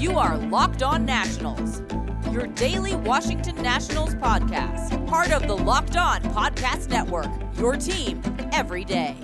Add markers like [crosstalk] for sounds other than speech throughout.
You are Locked On Nationals, your daily Washington Nationals podcast, part of the Locked On Podcast Network, your team every day.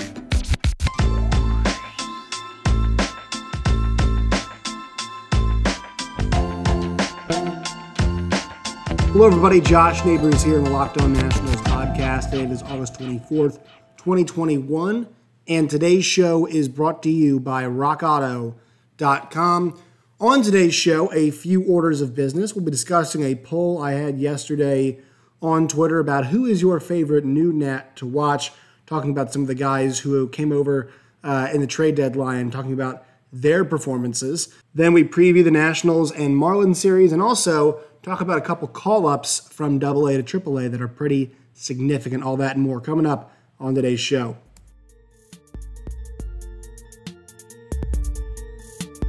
Hello, everybody. Josh Neighbors here in the Locked On Nationals podcast. Today is August 24th, 2021. And today's show is brought to you by RockAuto.com. On today's show, a few orders of business. We'll be discussing a poll I had yesterday on Twitter about who is your favorite new net to watch, talking about some of the guys who came over uh, in the trade deadline, talking about their performances. Then we preview the Nationals and Marlins series and also talk about a couple call ups from AA to AAA that are pretty significant. All that and more coming up on today's show.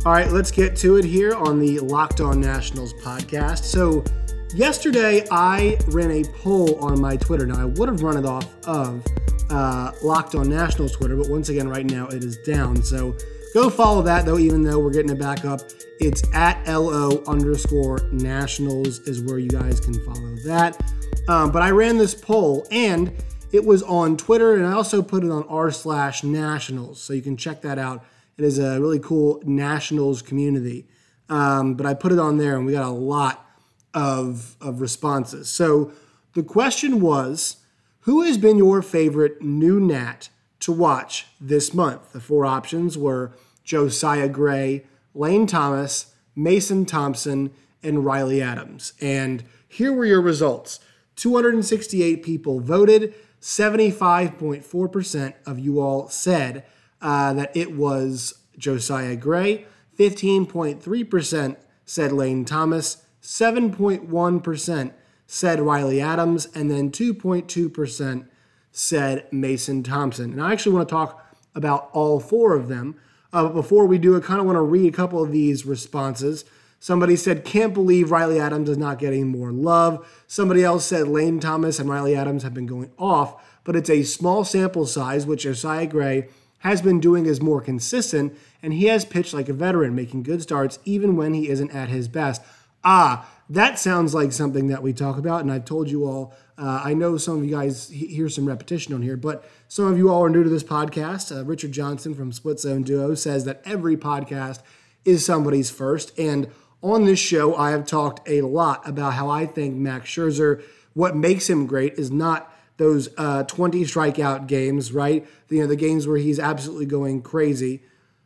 All right, let's get to it here on the Locked On Nationals podcast. So, yesterday I ran a poll on my Twitter. Now, I would have run it off of uh, Locked On Nationals Twitter, but once again, right now it is down. So, go follow that though, even though we're getting it back up. It's at LO underscore nationals, is where you guys can follow that. Um, but I ran this poll and it was on Twitter, and I also put it on r slash nationals. So, you can check that out it is a really cool Nationals community. Um, but I put it on there and we got a lot of, of responses. So the question was Who has been your favorite new Nat to watch this month? The four options were Josiah Gray, Lane Thomas, Mason Thompson, and Riley Adams. And here were your results 268 people voted, 75.4% of you all said uh, that it was Josiah Gray. 15.3% said Lane Thomas. 7.1% said Riley Adams. And then 2.2% said Mason Thompson. And I actually want to talk about all four of them. Uh, but before we do, I kind of want to read a couple of these responses. Somebody said, Can't believe Riley Adams is not getting more love. Somebody else said, Lane Thomas and Riley Adams have been going off, but it's a small sample size, which Josiah Gray has been doing is more consistent, and he has pitched like a veteran, making good starts even when he isn't at his best. Ah, that sounds like something that we talk about, and I've told you all. Uh, I know some of you guys hear some repetition on here, but some of you all are new to this podcast. Uh, Richard Johnson from Split Zone Duo says that every podcast is somebody's first, and on this show, I have talked a lot about how I think Max Scherzer, what makes him great is not those uh, 20 strikeout games, right? You know, the games where he's absolutely going crazy.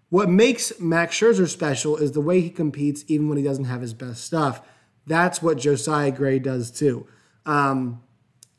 What makes Max Scherzer special is the way he competes, even when he doesn't have his best stuff. That's what Josiah Gray does too. Um,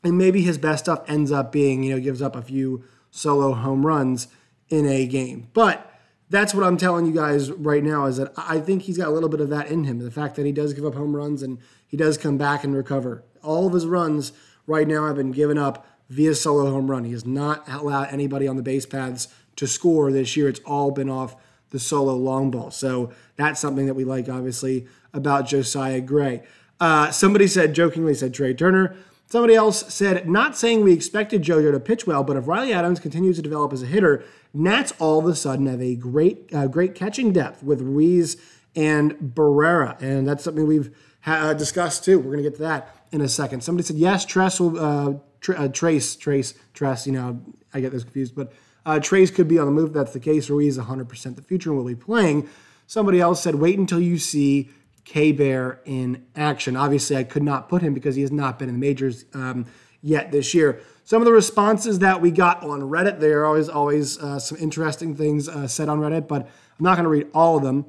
and maybe his best stuff ends up being, you know, gives up a few solo home runs in a game. But that's what I'm telling you guys right now is that I think he's got a little bit of that in him. The fact that he does give up home runs and he does come back and recover. All of his runs right now have been given up via solo home run. He has not allowed anybody on the base paths to score this year. It's all been off the solo long ball. So that's something that we like, obviously, about Josiah Gray. Uh, somebody said, jokingly said Trea Turner. Somebody else said, not saying we expected JoJo to pitch well, but if Riley Adams continues to develop as a hitter, Nats all of a sudden have a great, uh, great catching depth with Ruiz and Barrera, and that's something we've ha- uh, discussed too. We're going to get to that in a second. Somebody said yes, Tress will uh, tra- uh, Trace Trace Tress. You know, I get this confused, but uh, Trace could be on the move. That's the case. Ruiz 100% the future and will be playing. Somebody else said wait until you see Keibert in action. Obviously, I could not put him because he has not been in the majors um, yet this year. Some of the responses that we got on Reddit, there are always always uh, some interesting things uh, said on Reddit, but I'm not going to read all of them.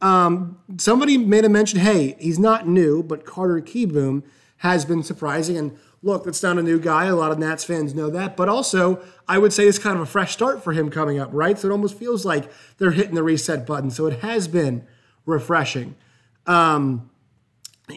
Um, somebody made a mention, hey, he's not new, but Carter Kieboom has been surprising. And look, that's not a new guy. A lot of Nats fans know that. But also, I would say it's kind of a fresh start for him coming up, right? So it almost feels like they're hitting the reset button. So it has been refreshing. Um,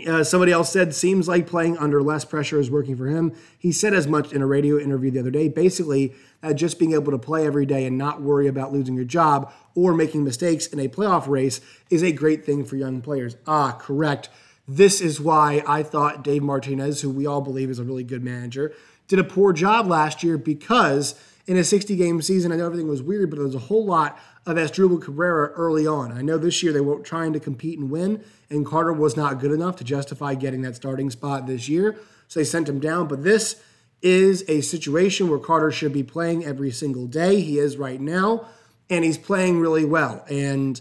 uh, somebody else said, seems like playing under less pressure is working for him. He said as much in a radio interview the other day. Basically, uh, just being able to play every day and not worry about losing your job or making mistakes in a playoff race is a great thing for young players. Ah, correct. This is why I thought Dave Martinez, who we all believe is a really good manager, did a poor job last year because in a 60 game season, I know everything was weird, but there was a whole lot of Asdrubal Cabrera early on. I know this year they were trying to compete and win, and Carter was not good enough to justify getting that starting spot this year, so they sent him down. But this is a situation where Carter should be playing every single day. He is right now, and he's playing really well. And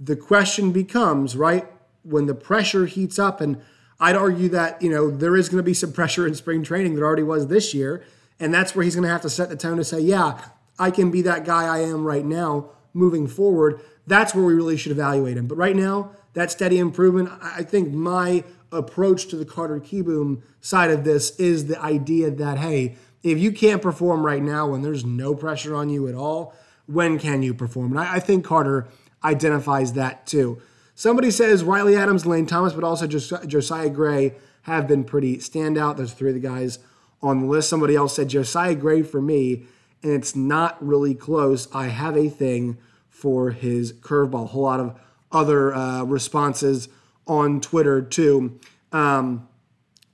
the question becomes, right, when the pressure heats up, and I'd argue that, you know, there is going to be some pressure in spring training that already was this year. And that's where he's going to have to set the tone to say, yeah, I can be that guy I am right now moving forward. That's where we really should evaluate him. But right now, that steady improvement, I think my approach to the Carter Kieboom side of this is the idea that, hey, if you can't perform right now when there's no pressure on you at all, when can you perform? And I, I think Carter identifies that too. Somebody says Riley Adams, Lane Thomas, but also Josiah Gray have been pretty standout. There's three of the guys on the list. Somebody else said Josiah Gray for me, and it's not really close. I have a thing for his curveball. A whole lot of other uh, responses on Twitter too. Um,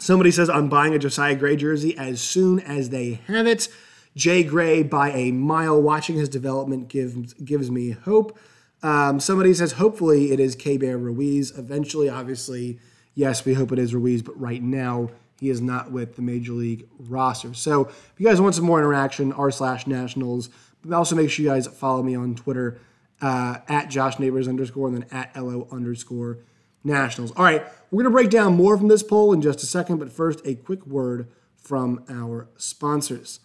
somebody says, I'm buying a Josiah Gray jersey as soon as they have it. Jay Gray by a mile. Watching his development gives gives me hope. Um, somebody says, hopefully it is Keibert Ruiz. Eventually, obviously, yes, we hope it is Ruiz, but right now he is not with the Major League roster. So if you guys want some more interaction, r slash nationals, but also make sure you guys follow me on Twitter uh, at Josh Neighbors underscore and then at LO underscore nationals. All right, we're going to break down more from this poll in just a second, but first, a quick word from our sponsors.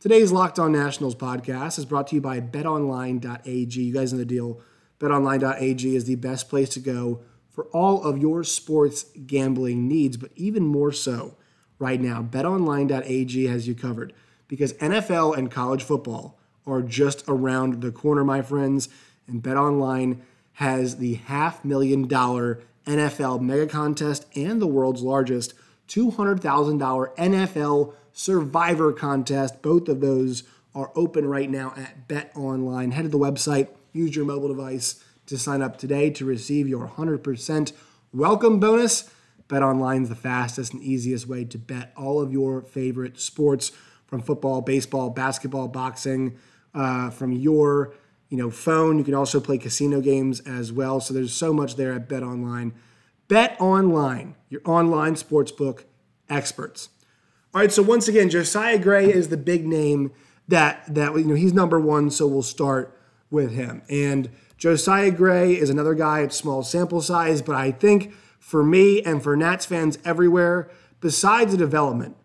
Today's Locked On Nationals podcast is brought to you by betonline.ag. You guys know the deal. BetOnline.ag is the best place to go for all of your sports gambling needs, but even more so right now. BetOnline.ag has you covered because NFL and college football are just around the corner, my friends. And BetOnline has the half million dollar NFL mega contest and the world's largest $200,000 NFL survivor contest. Both of those are open right now at BetOnline. Head to the website Use your mobile device to sign up today to receive your 100% welcome bonus. Bet online is the fastest and easiest way to bet all of your favorite sports from football, baseball, basketball, boxing, uh, from your you know phone. You can also play casino games as well. So there's so much there at Bet Online. Bet Online, your online sportsbook experts. All right, so once again, Josiah Gray is the big name that that you know he's number one. So we'll start with him. And Josiah Gray is another guy at small sample size, but I think for me and for Nats fans everywhere, besides the development,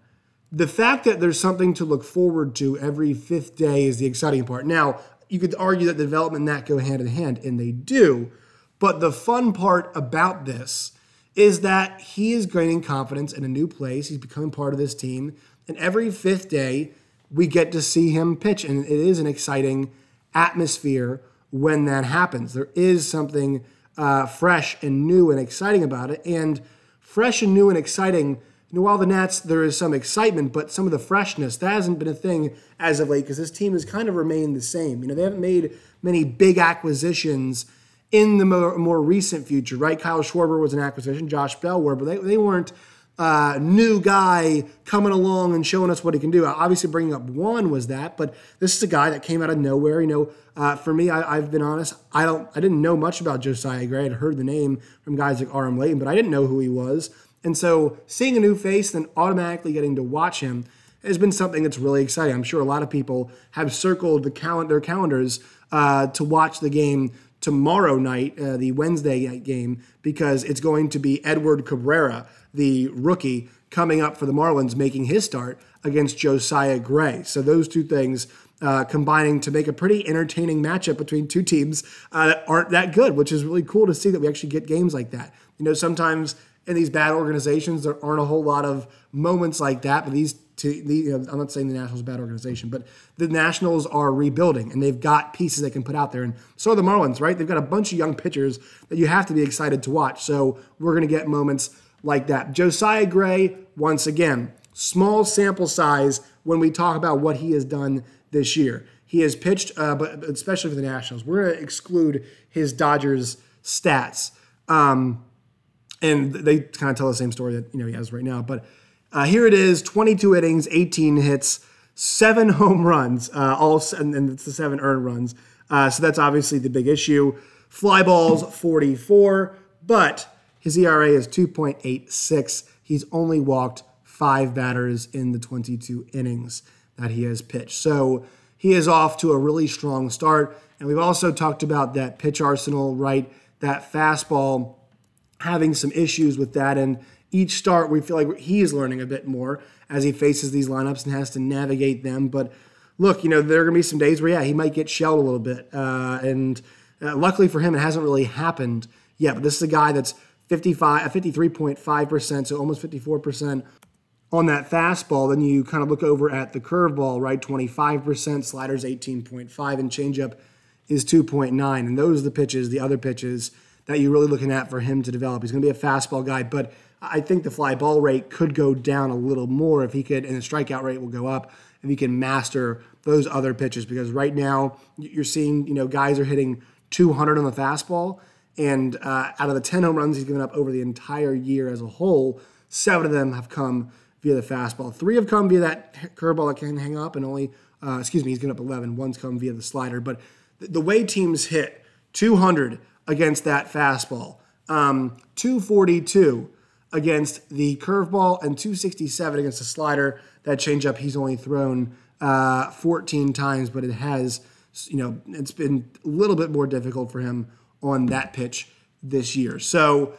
the fact that there's something to look forward to every fifth day is the exciting part. Now, you could argue that the development and that go hand in hand, and they do. But the fun part about this is that he is gaining confidence in a new place. He's becoming part of this team. And every fifth day, we get to see him pitch. And it is an exciting atmosphere when that happens. There is something uh, fresh and new and exciting about it. And fresh and new and exciting, you know, while the Nats, there is some excitement, but some of the freshness, that hasn't been a thing as of late because this team has kind of remained the same. You know, they haven't made many big acquisitions in the more, more recent future, right? Kyle Schwarber was an acquisition, Josh Bell were, but they, they weren't uh, new guy coming along and showing us what he can do. Obviously, bringing up one was that, but this is a guy that came out of nowhere. You know, uh, for me, I, have been honest. I don't, I didn't know much about Josiah Gray. I'd heard the name from guys like R.M. Layton, but I didn't know who he was. And so, seeing a new face, then automatically getting to watch him has been something that's really exciting. I'm sure a lot of people have circled the cal- their calendars uh, to watch the game tomorrow night, uh, the Wednesday game, because it's going to be Edward Cabrera the rookie coming up for the Marlins, making his start against Josiah Gray. So those two things uh, combining to make a pretty entertaining matchup between two teams uh, that aren't that good, which is really cool to see that we actually get games like that. You know, sometimes in these bad organizations, there aren't a whole lot of moments like that, but these two, the, you know, I'm not saying the Nationals bad organization, but the Nationals are rebuilding and they've got pieces they can put out there. And so are the Marlins, right? They've got a bunch of young pitchers that you have to be excited to watch. So we're going to get moments like that. Josiah Gray, once again, small sample size when we talk about what he has done this year. He has pitched, uh, but especially for the Nationals. We're going to exclude his Dodgers stats, um, and they kind of tell the same story that you know he has right now. But uh, here it is: 22 innings, 18 hits, seven [laughs] home runs, uh, all, and, and it's the seven earned runs. Uh, so that's obviously the big issue. Fly balls 44, but his ERA is 2.86. He's only walked five batters in the 22 innings that he has pitched. So he is off to a really strong start. And we've also talked about that pitch arsenal, right? That fastball having some issues with that. And each start, we feel like he is learning a bit more as he faces these lineups and has to navigate them. But look, you know, there are going to be some days where, yeah, he might get shelled a little bit. Uh, and uh, luckily for him, it hasn't really happened yet. But this is a guy that's 55, 53.5%, so almost 54% on that fastball. Then you kind of look over at the curveball, right? 25%, sliders 18.5, and changeup is 2.9. And those are the pitches, the other pitches that you're really looking at for him to develop. He's going to be a fastball guy, but I think the fly ball rate could go down a little more if he could, and the strikeout rate will go up if he can master those other pitches. Because right now you're seeing, you know, guys are hitting 200 on the fastball, and uh, out of the 10 home runs he's given up over the entire year as a whole, seven of them have come via the fastball. Three have come via that curveball that can hang up, and only, uh, excuse me, he's given up 11. One's come via the slider. But the way teams hit 200 against that fastball, um, 242 against the curveball, and 267 against the slider. That changeup he's only thrown uh, 14 times, but it has, you know, it's been a little bit more difficult for him on that pitch this year. So,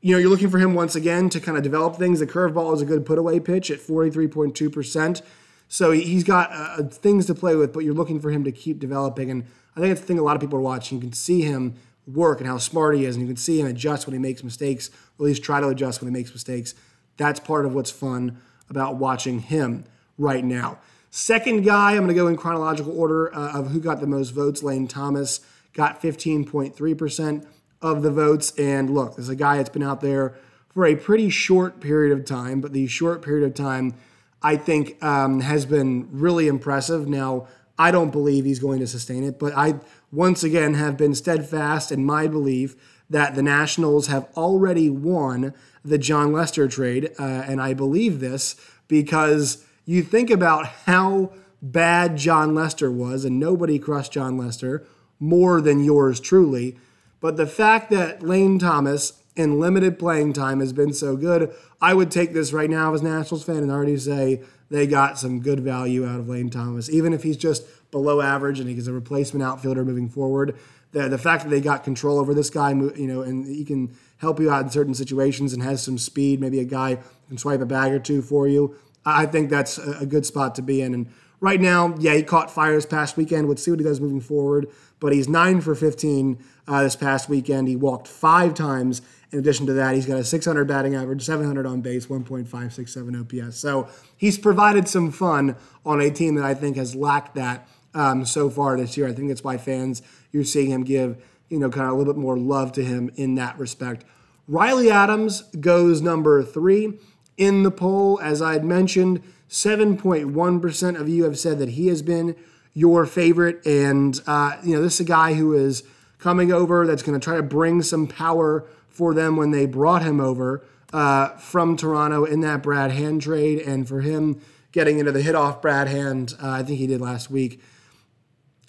you know, you're looking for him once again to kind of develop things. The curveball is a good put away pitch at 43.2%. So he's got uh, things to play with, but you're looking for him to keep developing. And I think it's the thing a lot of people are watching. You can see him work and how smart he is, and you can see him adjust when he makes mistakes, or at least try to adjust when he makes mistakes. That's part of what's fun about watching him right now. Second guy, I'm going to go in chronological order uh, of who got the most votes. Lane Thomas got 15.3% of the votes. And look, there's a guy that's been out there for a pretty short period of time, but the short period of time I think um, has been really impressive. Now, I don't believe he's going to sustain it, but I once again have been steadfast in my belief that the Nationals have already won the Jon Lester trade. Uh, and I believe this because you think about how bad Jon Lester was, and nobody crushed Jon Lester more than yours truly. But the fact that Lane Thomas in limited playing time has been so good, I would take this right now as Nationals fan and already say they got some good value out of Lane Thomas, even if he's just below average and he's a replacement outfielder moving forward. The, the fact that they got control over this guy, you know, and he can help you out in certain situations and has some speed, maybe a guy can swipe a bag or two for you. I think that's a good spot to be in. And right now, yeah, he caught fire this past weekend. Let's see what he does moving forward. But he's nine for 15 uh, this past weekend. He walked five times. In addition to that, he's got a 600 batting average, 700 on base, 1.567 OPS. So he's provided some fun on a team that I think has lacked that um, so far this year. I think that's why fans, you're seeing him give, you know, kind of a little bit more love to him in that respect. Riley Adams goes number three in the poll. As I had mentioned, 7.1% of you have said that he has been your favorite. And, uh, you know, this is a guy who is coming over that's going to try to bring some power for them when they brought him over uh, from Toronto in that Brad Hand trade. And for him getting into the hit off Brad Hand, uh, I think he did last week,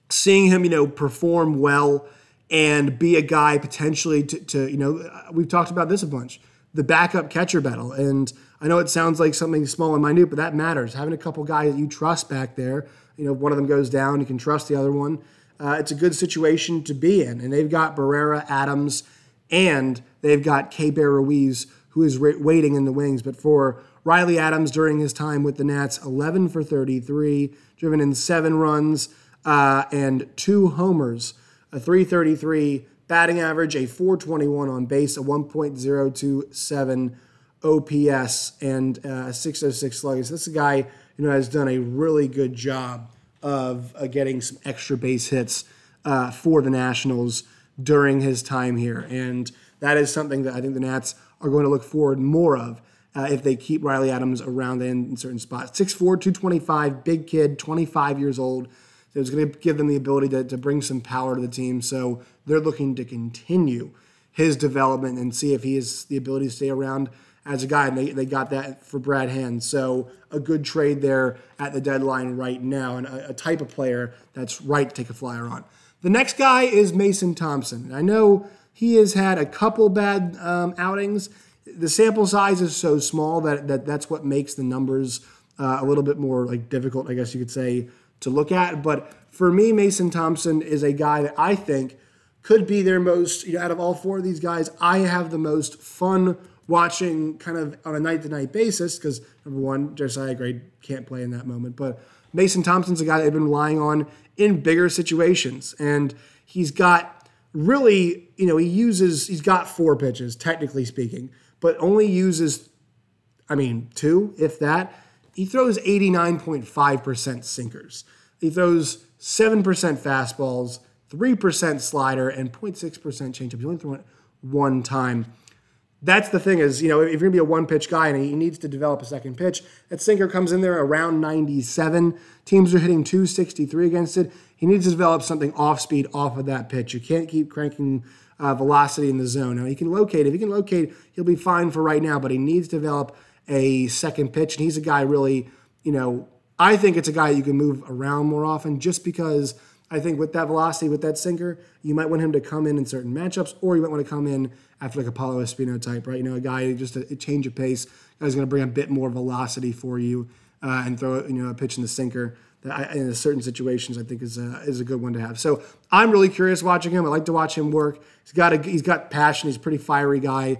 seeing him, you know, perform well and be a guy potentially to, to you know, we've talked about this a bunch the backup catcher battle. And I know it sounds like something small and minute, but that matters. Having a couple guys that you trust back there, you know, one of them goes down, you can trust the other one. Uh, it's a good situation to be in. And they've got Barrera, Adams, and they've got Keibert Ruiz, who is waiting in the wings. But for Riley Adams during his time with the Nats, 11 for 33, driven in seven runs uh, and two homers, a 333 batting average, a 421 on base, a 1.027 OPS, and a 606 slugging. This guy, you know, has done a really good job of uh, getting some extra base hits uh, for the Nationals during his time here, and that is something that I think the Nats are going to look forward more of. Uh, if they keep Riley Adams around in, in certain spots. 6'4, 225, big kid, 25 years old. So it's going to give them the ability to, to bring some power to the team. So they're looking to continue his development and see if he has the ability to stay around as a guy. And they, they got that for Brad Hand. So a good trade there at the deadline right now and a, a type of player that's right to take a flyer on. The next guy is Mason Thompson. I know he has had a couple bad um, outings. The sample size is so small that, that that's what makes the numbers uh, a little bit more like difficult, I guess you could say, to look at. But for me, Mason Thompson is a guy that I think could be their most, you know, out of all four of these guys, I have the most fun watching kind of on a night to night basis because number one, Josiah Gray can't play in that moment. But Mason Thompson's a guy they've been relying on in bigger situations. And he's got really, you know, he uses, he's got four pitches, technically speaking, but only uses, I mean, two, if that. He throws 89.5% sinkers. He throws 7% fastballs, 3% slider, and 0.6% changeup. He's only thrown it one time. That's the thing is, you know, if you're going to be a one pitch guy and he needs to develop a second pitch, that sinker comes in there around 97. Teams are hitting 263 against it. He needs to develop something off speed off of that pitch. You can't keep cranking uh, velocity in the zone. Now, he can locate. If he can locate, he'll be fine for right now, but he needs to develop a second pitch. And he's a guy really, you know, I think it's a guy you can move around more often just because I think with that velocity, with that sinker, you might want him to come in in certain matchups, or you might want to come in after like a Espino type, right? You know, a guy just a, a change of pace, guy's going to bring a bit more velocity for you uh, and throw you know a pitch in the sinker that I, in certain situations I think is a, is a good one to have. So I'm really curious watching him. I like to watch him work. He's got a, he's got passion. He's a pretty fiery guy.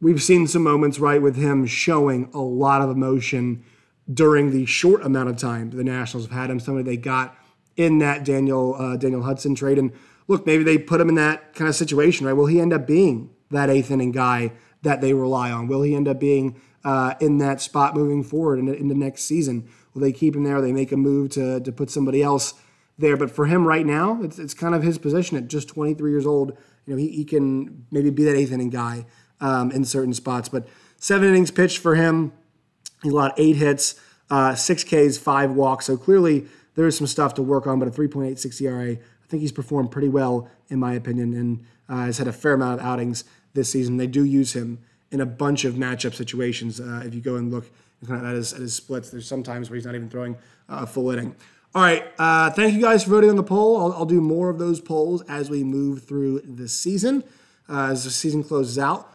We've seen some moments right with him showing a lot of emotion during the short amount of time the Nationals have had him. Somebody they got in that Daniel uh, Daniel Hudson trade, and look, maybe they put him in that kind of situation, right? Will he end up being that eighth inning guy that they rely on? Will he end up being uh, in that spot moving forward in, the next season? Will they keep him there? They make a move to, to put somebody else there. But for him right now, it's, it's kind of his position at just 23 years old. You know, he, he can maybe be that eighth inning guy um, in certain spots. But seven innings pitched for him. He allowed eight hits, uh, six Ks, five walks. So clearly there is some stuff to work on. But a 3.86 ERA, I think he's performed pretty well in my opinion, and uh, has had a fair amount of outings this season. They do use him in a bunch of matchup situations. Uh, if you go and look at his, at his splits. There's some times where he's not even throwing a full inning. All right. Uh, thank you guys for voting on the poll. I'll, I'll, do more of those polls as we move through the season, uh, as the season closes out.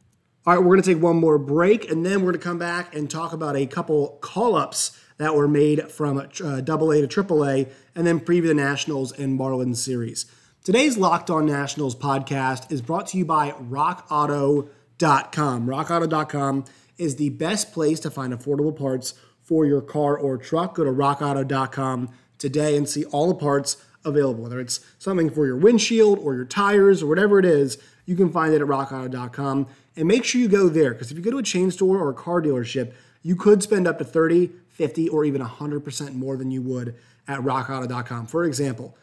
All right, we're going to take one more break, and then we're going to come back and talk about a couple call ups that were made from uh, Double A to Triple A, and then preview the Nationals and Marlins series. Today's Locked On Nationals podcast is brought to you by RockAuto.com. RockAuto.com is the best place to find affordable parts for your car or truck. Go to rockauto.com today and see all the parts available. Whether it's something for your windshield or your tires or whatever it is, you can find it at rockauto.com. And make sure you go there because if you go to a chain store or a car dealership, you could spend up to 30, 50, or even 100% more than you would at rockauto.com. For example,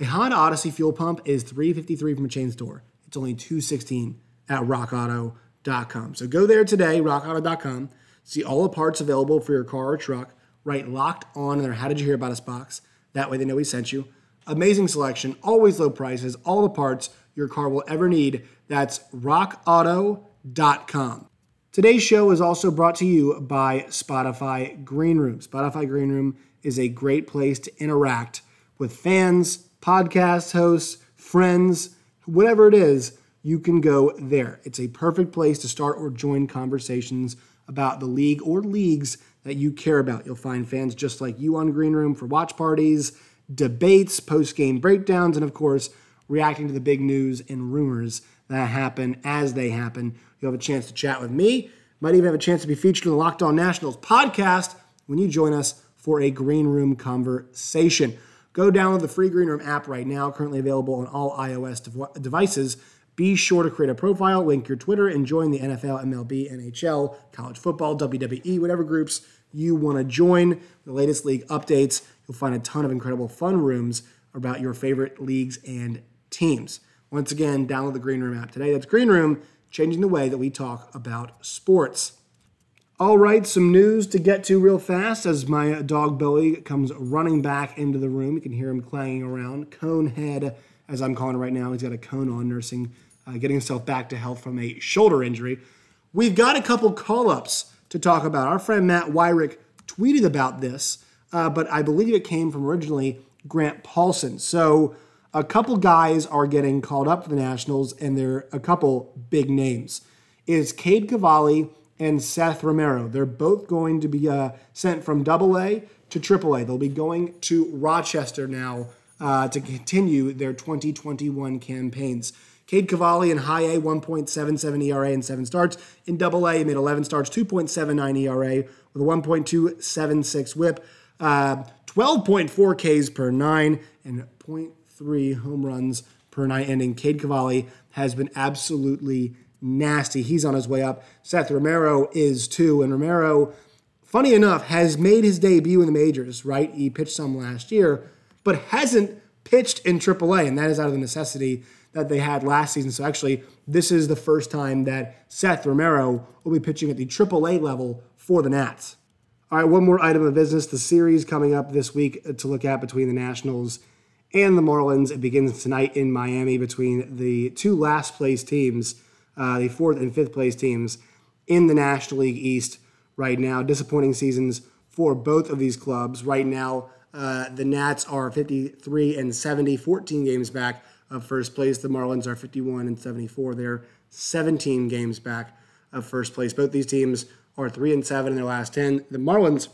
a Honda Odyssey fuel pump is 353 from a chain store. It's only 216 at rockauto.com. So go there today, rockauto.com, see all the parts available for your car or truck, write locked on in their How Did You Hear About Us box. That way they know we sent you. Amazing selection, always low prices, all the parts your car will ever need. That's rockauto.com. Today's show is also brought to you by Spotify Greenroom. Spotify Greenroom is a great place to interact with fans, podcast hosts, friends, whatever it is you can go there. It's a perfect place to start or join conversations about the league or leagues that you care about. You'll find fans just like you on Green Room for watch parties, debates, post game breakdowns, and of course, reacting to the big news and rumors that happen as they happen. You'll have a chance to chat with me. Might even have a chance to be featured in the Locked On Nationals podcast when you join us for a Green Room conversation. Go download the free Green Room app right now, currently available on all iOS devices. Be sure to create a profile, link your Twitter, and join the NFL, MLB, NHL, college football, WWE, whatever groups you want to join. The latest league updates. You'll find a ton of incredible fun rooms about your favorite leagues and teams. Once again, download the Green Room app today. That's Green Room, changing the way that we talk about sports. All right, some news to get to real fast as my dog Billy comes running back into the room. You can hear him clanging around. Cone head, as I'm calling it right now. He's got a cone on nursing uh, getting himself back to health from a shoulder injury. We've got a couple call ups to talk about. Our friend Matt Weyrich tweeted about this, uh, but I believe it came from originally Grant Paulsen. So a couple guys are getting called up for the Nationals, and they're a couple big names. Is Cade Cavalli and Seth Romero. They're both going to be uh, sent from Double A to Triple A. They'll be going to Rochester now uh, to continue their 2021 campaigns. Cade Cavalli in high A, 1.77 ERA and seven starts. In double A, he made 11 starts, 2.79 ERA with a 1.276 whip, uh, 12.4 Ks per nine, and 0.3 home runs per nine inning. Cade Cavalli has been absolutely nasty. He's on his way up. Seth Romero is too. And Romero, funny enough, has made his debut in the majors, right? He pitched some last year, but hasn't pitched in AAA. And that is out of the necessity that they had last season. So actually, this is the first time that Seth Romero will be pitching at the AAA level for the Nats. All right, one more item of business. The series coming up this week to look at between the Nationals and the Marlins. It begins tonight in Miami between the two last place teams uh, the fourth and fifth place teams in the National League East right now. Disappointing seasons for both of these clubs. Right now, uh, the Nats are 53 and 70, 14 games back of first place. The Marlins are 51 and 74. They're 17 games back of first place. Both these teams are 3 and 7 in their last 10. The Marlins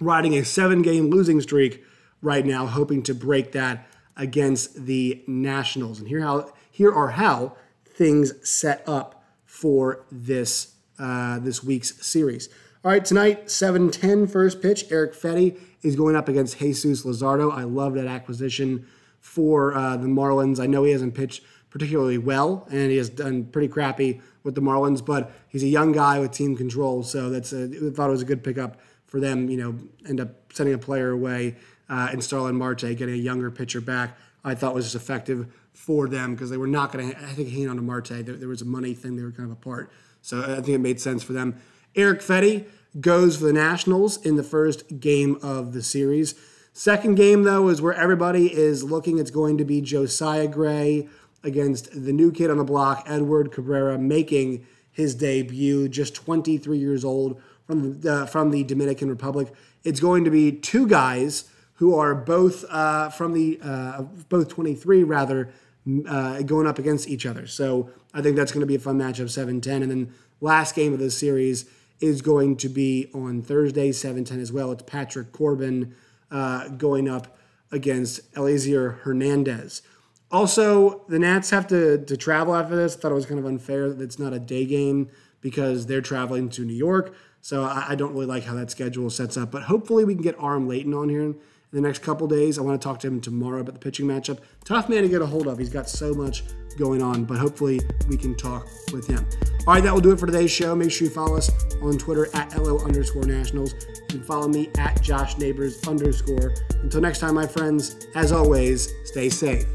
riding a seven game losing streak right now, hoping to break that against the Nationals. And here how here are how things set up for this uh, this week's series. All right, tonight, 7-10 first pitch. Eric Fedde is going up against Jesus Luzardo. I love that acquisition for uh, the Marlins. I know he hasn't pitched particularly well, and he has done pretty crappy with the Marlins, but he's a young guy with team control, so that's a, I thought it was a good pickup for them. You know, end up sending a player away uh, and Starling Marte, getting a younger pitcher back. I thought was effective for them because they were not going to, I think, hang on to Marte. There, there, was a money thing, they were kind of apart. So I think it made sense for them. Eric Fedde goes for the Nationals in the first game of the series. Second game, though, is where everybody is looking. It's going to be Josiah Gray against the new kid on the block, Edward Cabrera, making his debut, just 23 years old from the, uh, from the Dominican Republic. It's going to be two guys who are both uh, from the uh, both 23 rather uh, going up against each other. So I think that's going to be a fun matchup, 7-10. And then last game of the series is going to be on Thursday, 7-10 as well. It's Patrick Corbin uh, going up against Elieser Hernandez. Also, the Nats have to, to travel after this. I thought it was kind of unfair that it's not a day game because they're traveling to New York. So I, I don't really like how that schedule sets up. But hopefully we can get Arm Leighton on here the next couple days. I want to talk to him tomorrow about the pitching matchup. Tough man to get a hold of. He's got so much going on, but hopefully we can talk with him. All right, that will do it for today's show. Make sure you follow us on Twitter at LO underscore nationals. Can follow me at Josh Neighbors underscore. Until next time, my friends, as always, stay safe.